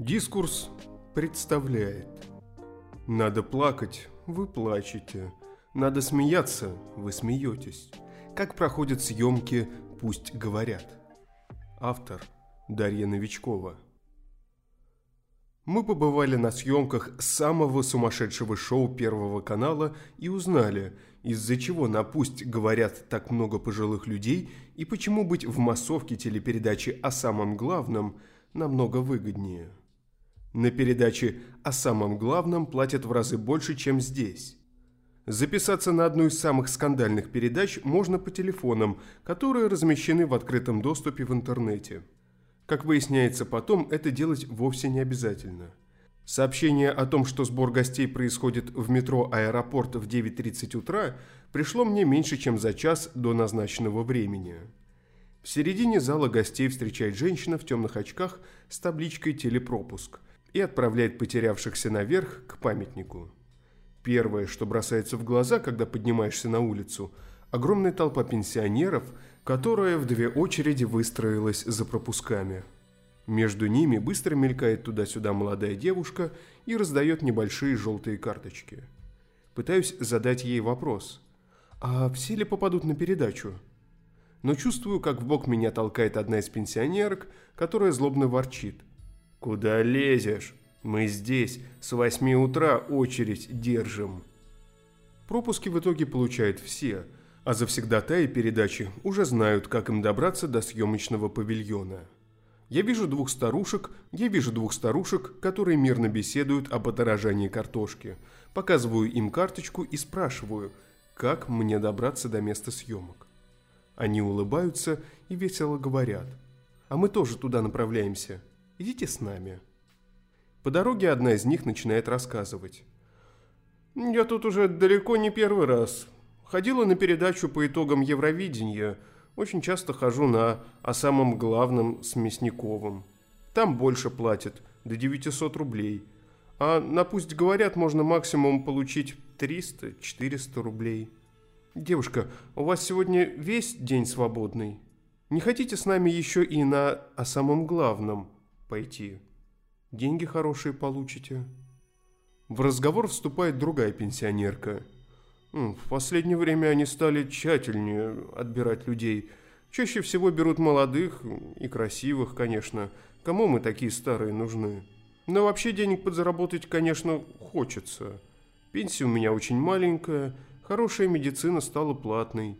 Дискурс представляет. Надо плакать, вы плачете. Надо смеяться, вы смеетесь. Как проходят съемки, пусть говорят. Автор Дарья Новичкова. Мы побывали на съемках самого сумасшедшего шоу Первого канала и узнали, из-за чего на «Пусть говорят так много пожилых людей» и почему быть в массовке телепередачи о самом главном намного выгоднее. На передаче о самом главном платят в разы больше, чем здесь. Записаться на одну из самых скандальных передач можно по телефонам, которые размещены в открытом доступе в интернете. Как выясняется потом, это делать вовсе не обязательно. Сообщение о том, что сбор гостей происходит в метро «Аэропорт» в 9.30 утра, пришло мне меньше, чем за час до назначенного времени. В середине зала гостей встречает женщина в темных очках с табличкой «Телепропуск» и отправляет потерявшихся наверх к памятнику. Первое, что бросается в глаза, когда поднимаешься на улицу – огромная толпа пенсионеров – которая в две очереди выстроилась за пропусками. Между ними быстро мелькает туда-сюда молодая девушка и раздает небольшие желтые карточки. Пытаюсь задать ей вопрос. А все ли попадут на передачу? Но чувствую, как в бок меня толкает одна из пенсионерок, которая злобно ворчит. «Куда лезешь? Мы здесь с восьми утра очередь держим». Пропуски в итоге получают все – а завсегдатаи передачи уже знают, как им добраться до съемочного павильона. Я вижу двух старушек, я вижу двух старушек, которые мирно беседуют об подорожании картошки. Показываю им карточку и спрашиваю, как мне добраться до места съемок. Они улыбаются и весело говорят. А мы тоже туда направляемся. Идите с нами. По дороге одна из них начинает рассказывать. «Я тут уже далеко не первый раз. Ходила на передачу по итогам Евровидения. Очень часто хожу на «О самом главном» с Мясниковым. Там больше платят, до 900 рублей. А на «Пусть говорят» можно максимум получить 300-400 рублей. Девушка, у вас сегодня весь день свободный? Не хотите с нами еще и на «О самом главном» пойти? Деньги хорошие получите. В разговор вступает другая пенсионерка – в последнее время они стали тщательнее отбирать людей. Чаще всего берут молодых и красивых, конечно. Кому мы такие старые нужны? Но вообще денег подзаработать, конечно, хочется. Пенсия у меня очень маленькая, хорошая медицина стала платной.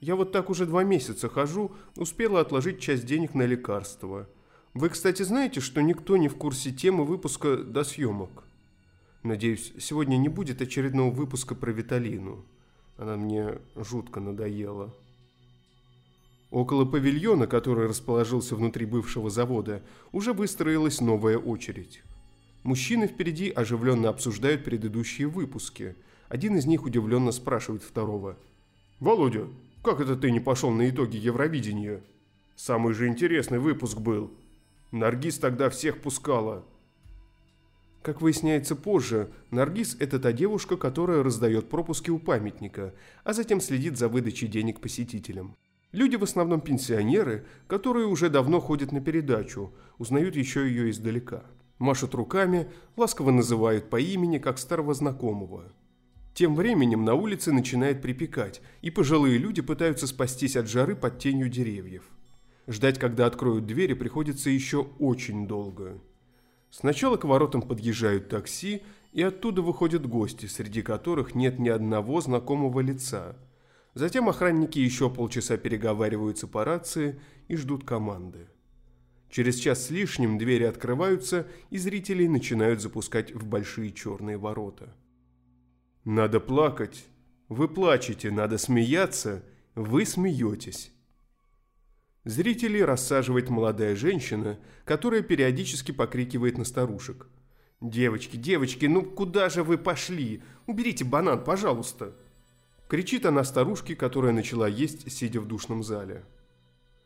Я вот так уже два месяца хожу, успела отложить часть денег на лекарства. Вы, кстати, знаете, что никто не в курсе темы выпуска до съемок? Надеюсь, сегодня не будет очередного выпуска про Виталину. Она мне жутко надоела. Около павильона, который расположился внутри бывшего завода, уже выстроилась новая очередь. Мужчины впереди оживленно обсуждают предыдущие выпуски. Один из них удивленно спрашивает второго. «Володя, как это ты не пошел на итоги Евровидения? Самый же интересный выпуск был. Наргиз тогда всех пускала». Как выясняется позже, Наргиз – это та девушка, которая раздает пропуски у памятника, а затем следит за выдачей денег посетителям. Люди в основном пенсионеры, которые уже давно ходят на передачу, узнают еще ее издалека. Машут руками, ласково называют по имени, как старого знакомого. Тем временем на улице начинает припекать, и пожилые люди пытаются спастись от жары под тенью деревьев. Ждать, когда откроют двери, приходится еще очень долго. Сначала к воротам подъезжают такси, и оттуда выходят гости, среди которых нет ни одного знакомого лица. Затем охранники еще полчаса переговариваются по рации и ждут команды. Через час с лишним двери открываются, и зрителей начинают запускать в большие черные ворота. Надо плакать. Вы плачете, надо смеяться. Вы смеетесь. Зрителей рассаживает молодая женщина, которая периодически покрикивает на старушек. «Девочки, девочки, ну куда же вы пошли? Уберите банан, пожалуйста!» Кричит она старушке, которая начала есть, сидя в душном зале.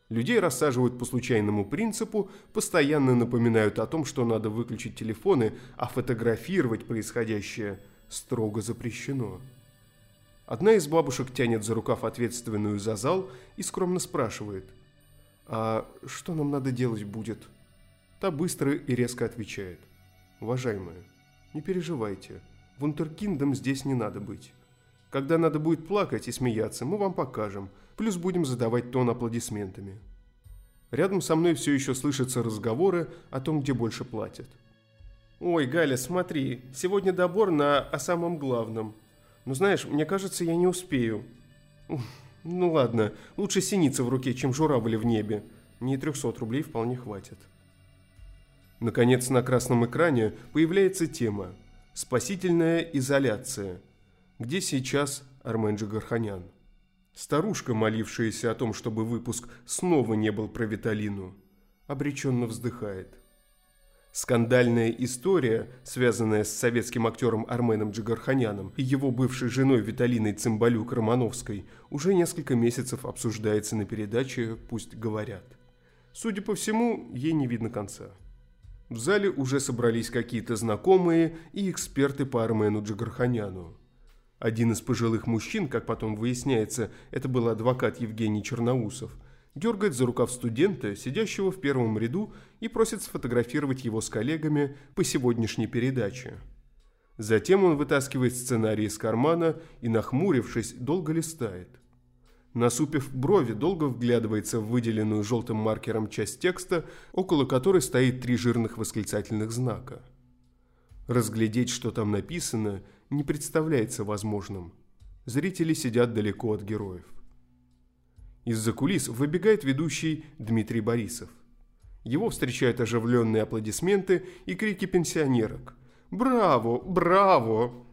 Людей рассаживают по случайному принципу, постоянно напоминают о том, что надо выключить телефоны, а фотографировать происходящее строго запрещено. Одна из бабушек тянет за рукав ответственную за зал и скромно спрашивает – «А что нам надо делать будет?» Та быстро и резко отвечает. «Уважаемая, не переживайте, вундеркиндом здесь не надо быть. Когда надо будет плакать и смеяться, мы вам покажем, плюс будем задавать тон аплодисментами». Рядом со мной все еще слышатся разговоры о том, где больше платят. «Ой, Галя, смотри, сегодня добор на «о самом главном». Ну, знаешь, мне кажется, я не успею. Ну ладно, лучше синица в руке, чем журавли в небе. Мне 300 рублей вполне хватит». Наконец, на красном экране появляется тема «Спасительная изоляция», где сейчас Армен Джигарханян. Старушка, молившаяся о том, чтобы выпуск снова не был про Виталину, обреченно вздыхает. Скандальная история, связанная с советским актером Арменом Джигарханяном и его бывшей женой Виталиной Цымбалюк-Романовской, уже несколько месяцев обсуждается на передаче «Пусть говорят». Судя по всему, ей не видно конца. В зале уже собрались какие-то знакомые и эксперты по Армену Джигарханяну. Один из пожилых мужчин, как потом выясняется, это был адвокат Евгений Черноусов, дергает за рукав студента, сидящего в первом ряду, и просит сфотографировать его с коллегами по сегодняшней передаче. Затем он вытаскивает сценарий из кармана и, нахмурившись, долго листает. Насупив брови, долго вглядывается в выделенную желтым маркером часть текста, около которой стоит три жирных восклицательных знака. Разглядеть, что там написано – не представляется возможным. Зрители сидят далеко от героев. Из-за кулис выбегает ведущий Дмитрий Борисов. Его встречают оживленные аплодисменты и крики пенсионерок. «Браво! Браво!»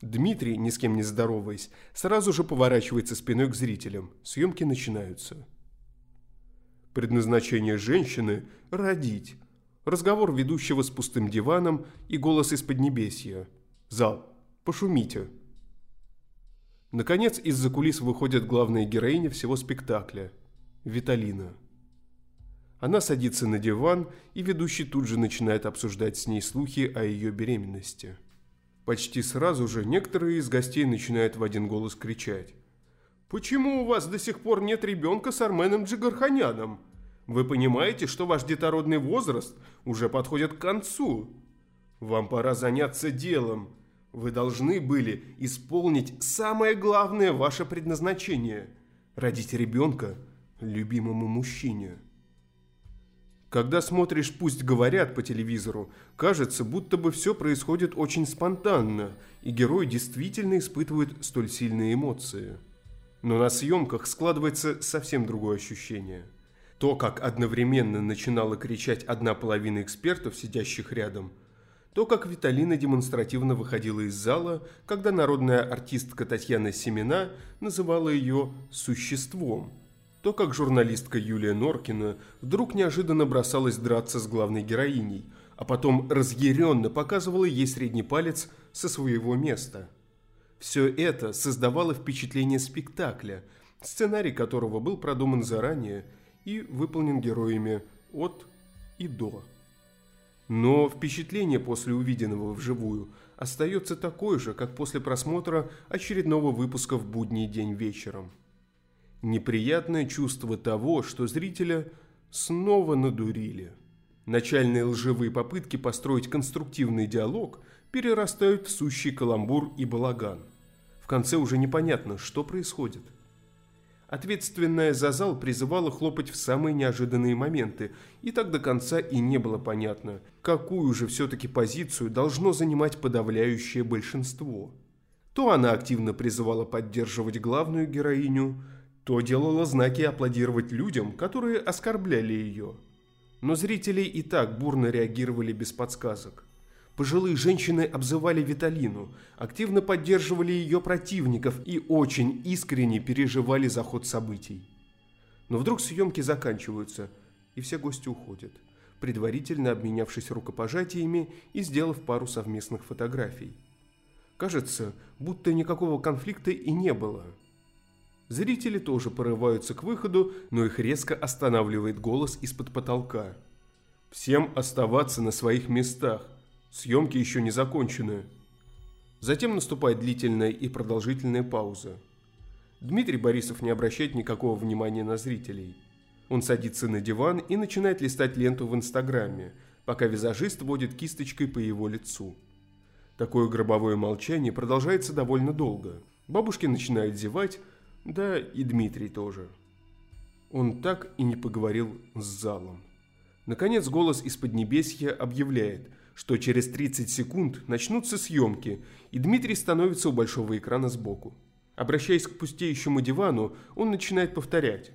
Дмитрий, ни с кем не здороваясь, сразу же поворачивается спиной к зрителям. Съемки начинаются. Предназначение женщины – родить. Разговор ведущего с пустым диваном и голос из Поднебесья. Зал. Пошумите. Наконец, из-за кулис выходит главная героиня всего спектакля – Виталина. Она садится на диван, и ведущий тут же начинает обсуждать с ней слухи о ее беременности. Почти сразу же некоторые из гостей начинают в один голос кричать. «Почему у вас до сих пор нет ребенка с Арменом Джигарханяном? Вы понимаете, что ваш детородный возраст уже подходит к концу? Вам пора заняться делом – вы должны были исполнить самое главное ваше предназначение – родить ребенка любимому мужчине. Когда смотришь «Пусть говорят» по телевизору, кажется, будто бы все происходит очень спонтанно, и герой действительно испытывает столь сильные эмоции. Но на съемках складывается совсем другое ощущение. То, как одновременно начинала кричать одна половина экспертов, сидящих рядом – то, как Виталина демонстративно выходила из зала, когда народная артистка Татьяна Семена называла ее «существом», то, как журналистка Юлия Норкина вдруг неожиданно бросалась драться с главной героиней, а потом разъяренно показывала ей средний палец со своего места. Все это создавало впечатление спектакля, сценарий которого был продуман заранее и выполнен героями от и до. Но впечатление после увиденного вживую остается такое же, как после просмотра очередного выпуска в будний день вечером. Неприятное чувство того, что зрителя снова надурили. Начальные лживые попытки построить конструктивный диалог перерастают в сущий каламбур и балаган. В конце уже непонятно, что происходит – Ответственная за зал призывала хлопать в самые неожиданные моменты, и так до конца и не было понятно, какую же все-таки позицию должно занимать подавляющее большинство. То она активно призывала поддерживать главную героиню, то делала знаки аплодировать людям, которые оскорбляли ее. Но зрители и так бурно реагировали без подсказок. Пожилые женщины обзывали Виталину, активно поддерживали ее противников и очень искренне переживали за ход событий. Но вдруг съемки заканчиваются, и все гости уходят, предварительно обменявшись рукопожатиями и сделав пару совместных фотографий. Кажется, будто никакого конфликта и не было. Зрители тоже порываются к выходу, но их резко останавливает голос из-под потолка. «Всем оставаться на своих местах. Съемки еще не закончены. Затем наступает длительная и продолжительная пауза. Дмитрий Борисов не обращает никакого внимания на зрителей. Он садится на диван и начинает листать ленту в Инстаграме, пока визажист водит кисточкой по его лицу. Такое гробовое молчание продолжается довольно долго. Бабушки начинают зевать, да и Дмитрий тоже. Он так и не поговорил с залом. Наконец голос из Поднебесья объявляет, что через 30 секунд начнутся съемки, и Дмитрий становится у большого экрана сбоку. Обращаясь к пустеющему дивану, он начинает повторять.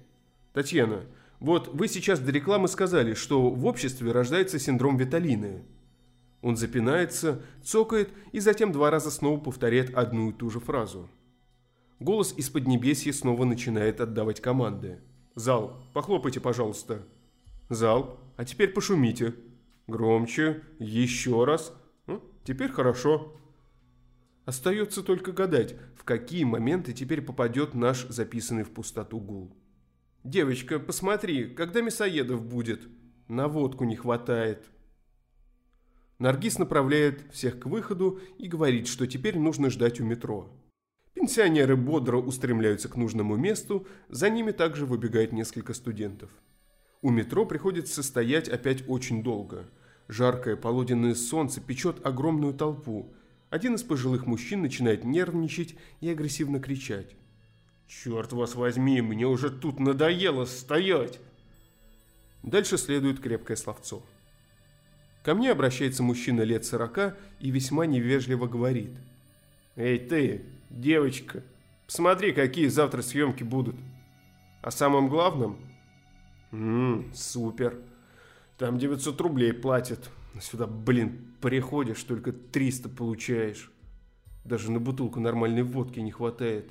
«Татьяна, вот вы сейчас до рекламы сказали, что в обществе рождается синдром Виталины». Он запинается, цокает и затем два раза снова повторяет одну и ту же фразу. Голос из Поднебесья снова начинает отдавать команды. «Зал, похлопайте, пожалуйста». «Зал, а теперь пошумите». «Громче, еще раз». «Теперь хорошо». Остается только гадать, в какие моменты теперь попадет наш записанный в пустоту гул. «Девочка, посмотри, когда мясоедов будет?» «На водку не хватает». Наргиз направляет всех к выходу и говорит, что теперь нужно ждать у метро. Пенсионеры бодро устремляются к нужному месту, за ними также выбегает несколько студентов. У метро приходится стоять опять очень долго. Жаркое полуденное солнце печет огромную толпу – один из пожилых мужчин начинает нервничать и агрессивно кричать. «Черт вас возьми, мне уже тут надоело стоять!» Дальше следует крепкое словцо. Ко мне обращается мужчина лет сорока и весьма невежливо говорит. «Эй ты, девочка, посмотри, какие завтра съемки будут. О самом главном? Ммм, супер. Там 900 рублей платят. Сюда, блин, приходишь, только 300 получаешь. Даже на бутылку нормальной водки не хватает.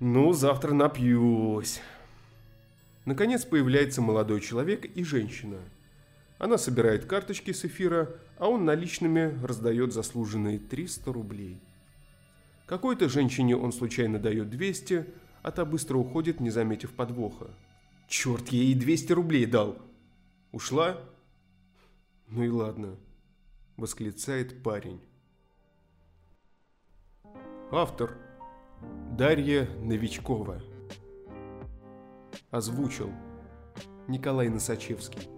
Ну, завтра напьюсь. Наконец появляется молодой человек и женщина. Она собирает карточки с эфира, а он наличными раздает заслуженные 300 рублей. Какой-то женщине он случайно дает 200, а та быстро уходит, не заметив подвоха. Черт, я ей 200 рублей дал. Ушла? Ну и ладно, восклицает парень. Автор Дарья Новичкова Озвучил Николай Носачевский